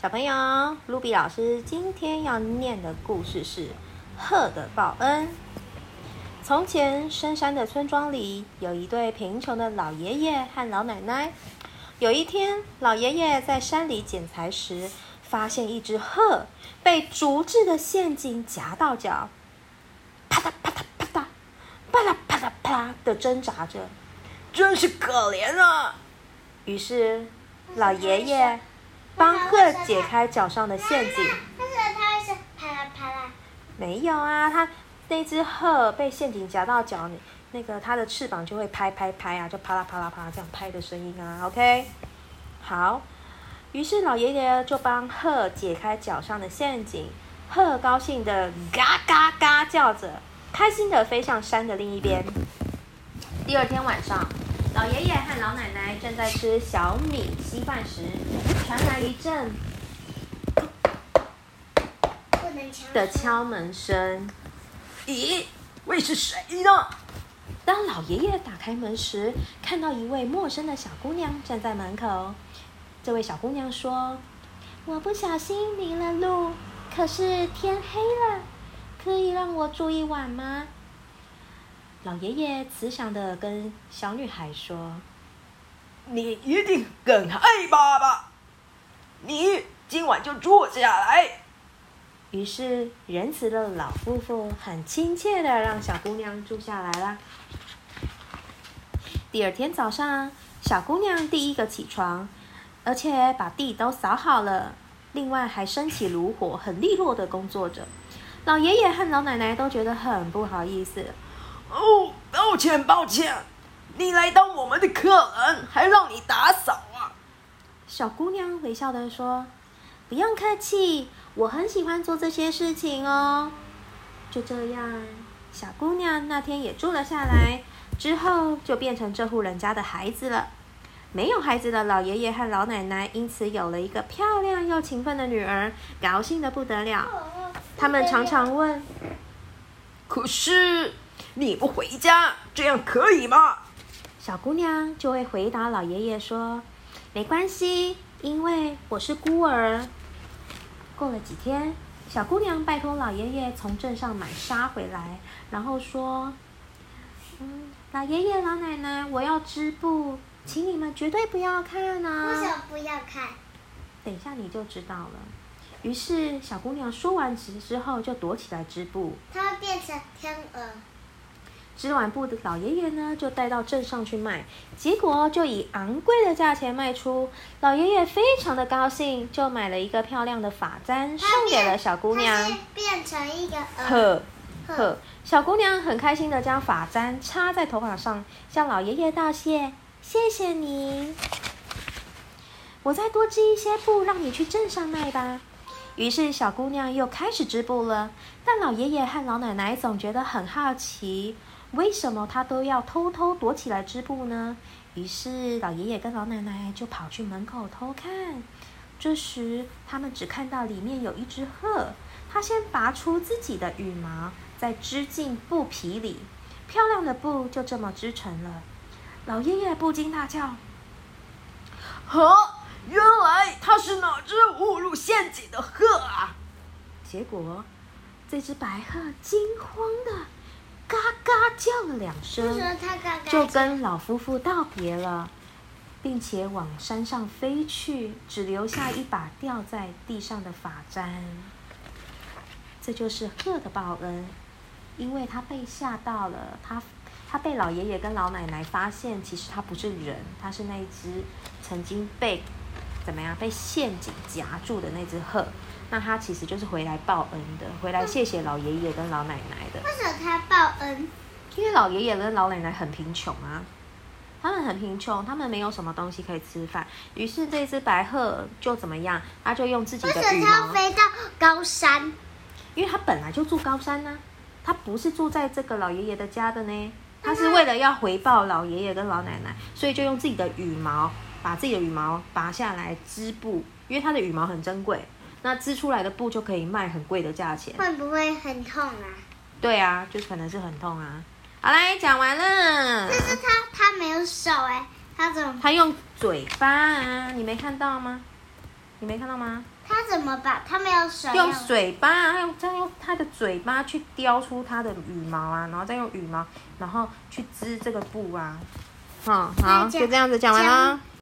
小朋友，卢比老师今天要念的故事是《鹤的报恩》。从前，深山的村庄里有一对贫穷的老爷爷和老奶奶。有一天，老爷爷在山里捡柴时，发现一只鹤被竹制的陷阱夹到脚，啪嗒啪嗒啪嗒，啪啦啪嗒啪啦的挣扎着，真是可怜啊！于是，老爷爷。帮鹤解开脚上的陷阱。但是它会是啪啦啪啦。没有啊，它那只鹤被陷阱夹到脚，那个它的翅膀就会拍拍拍啊，就啪啦啪啦啪啦这样拍的声音啊。OK，好。于是老爷爷就帮鹤解开脚上的陷阱，鹤高兴的嘎嘎嘎叫着，开心的飞上山的另一边。第二天晚上。老爷爷和老奶奶正在吃小米稀饭时，传来一阵的敲门声。咦，会是谁呢？当老爷爷打开门时，看到一位陌生的小姑娘站在门口。这位小姑娘说：“我不小心迷了路，可是天黑了，可以让我住一晚吗？”老爷爷慈祥的跟小女孩说：“你一定更爱爸爸？你今晚就住下来。”于是仁慈的老夫妇很亲切的让小姑娘住下来了。第二天早上，小姑娘第一个起床，而且把地都扫好了，另外还升起炉火，很利落的工作着。老爷爷和老奶奶都觉得很不好意思。哦，抱歉抱歉，你来当我们的客人，还让你打扫啊！小姑娘微笑的说：“不用客气，我很喜欢做这些事情哦。”就这样，小姑娘那天也住了下来，之后就变成这户人家的孩子了。没有孩子的老爷爷和老奶奶因此有了一个漂亮又勤奋的女儿，高兴的不得了。他们常常问：“可是？”你不回家，这样可以吗？小姑娘就会回答老爷爷说：“没关系，因为我是孤儿。”过了几天，小姑娘拜托老爷爷从镇上买纱回来，然后说：“嗯，老爷爷、老奶奶，我要织布，请你们绝对不要看啊！”为什么不要看？等一下你就知道了。于是小姑娘说完词之后，就躲起来织布。她会变成天鹅。织完布的老爷爷呢，就带到镇上去卖，结果就以昂贵的价钱卖出。老爷爷非常的高兴，就买了一个漂亮的发簪送给了小姑娘。变成一个鹤鹤，小姑娘很开心的将发簪插在头发上，向老爷爷道谢：“谢谢你，我再多织一些布，让你去镇上卖吧。”于是小姑娘又开始织布了。但老爷爷和老奶奶总觉得很好奇。为什么他都要偷偷躲起来织布呢？于是老爷爷跟老奶奶就跑去门口偷看。这时，他们只看到里面有一只鹤。它先拔出自己的羽毛，再织进布皮里，漂亮的布就这么织成了。老爷爷不禁大叫：“呵，原来他是哪只误入陷阱的鹤啊！”结果，这只白鹤惊慌的。嘎嘎叫了两声，就跟老夫妇道别了，并且往山上飞去，只留下一把掉在地上的发簪。这就是鹤的报恩，因为他被吓到了，他他被老爷爷跟老奶奶发现，其实他不是人，他是那一只曾经被怎么样被陷阱夹住的那只鹤。那它其实就是回来报恩的，回来谢谢老爷爷跟老奶奶的。为什么他报恩？因为老爷爷跟老奶奶很贫穷啊，他们很贫穷，他们没有什么东西可以吃饭。于是这只白鹤就怎么样？它就用自己的羽毛飞到高山，因为它本来就住高山呢，它不是住在这个老爷爷的家的呢，它是为了要回报老爷爷跟老奶奶，所以就用自己的羽毛把自己的羽毛拔下来织布，因为它的羽毛很珍贵。那织出来的布就可以卖很贵的价钱，会不会很痛啊？对啊，就可能是很痛啊。好嘞，讲完了。但是他他没有手哎，他怎么？他用嘴巴啊，你没看到吗？你没看到吗？他怎么把？他没有手用嘴巴，他用再用他的嘴巴去叼出它的羽毛啊，然后再用羽毛，然后去织这个布啊。好，好，就这样子讲完这样啦。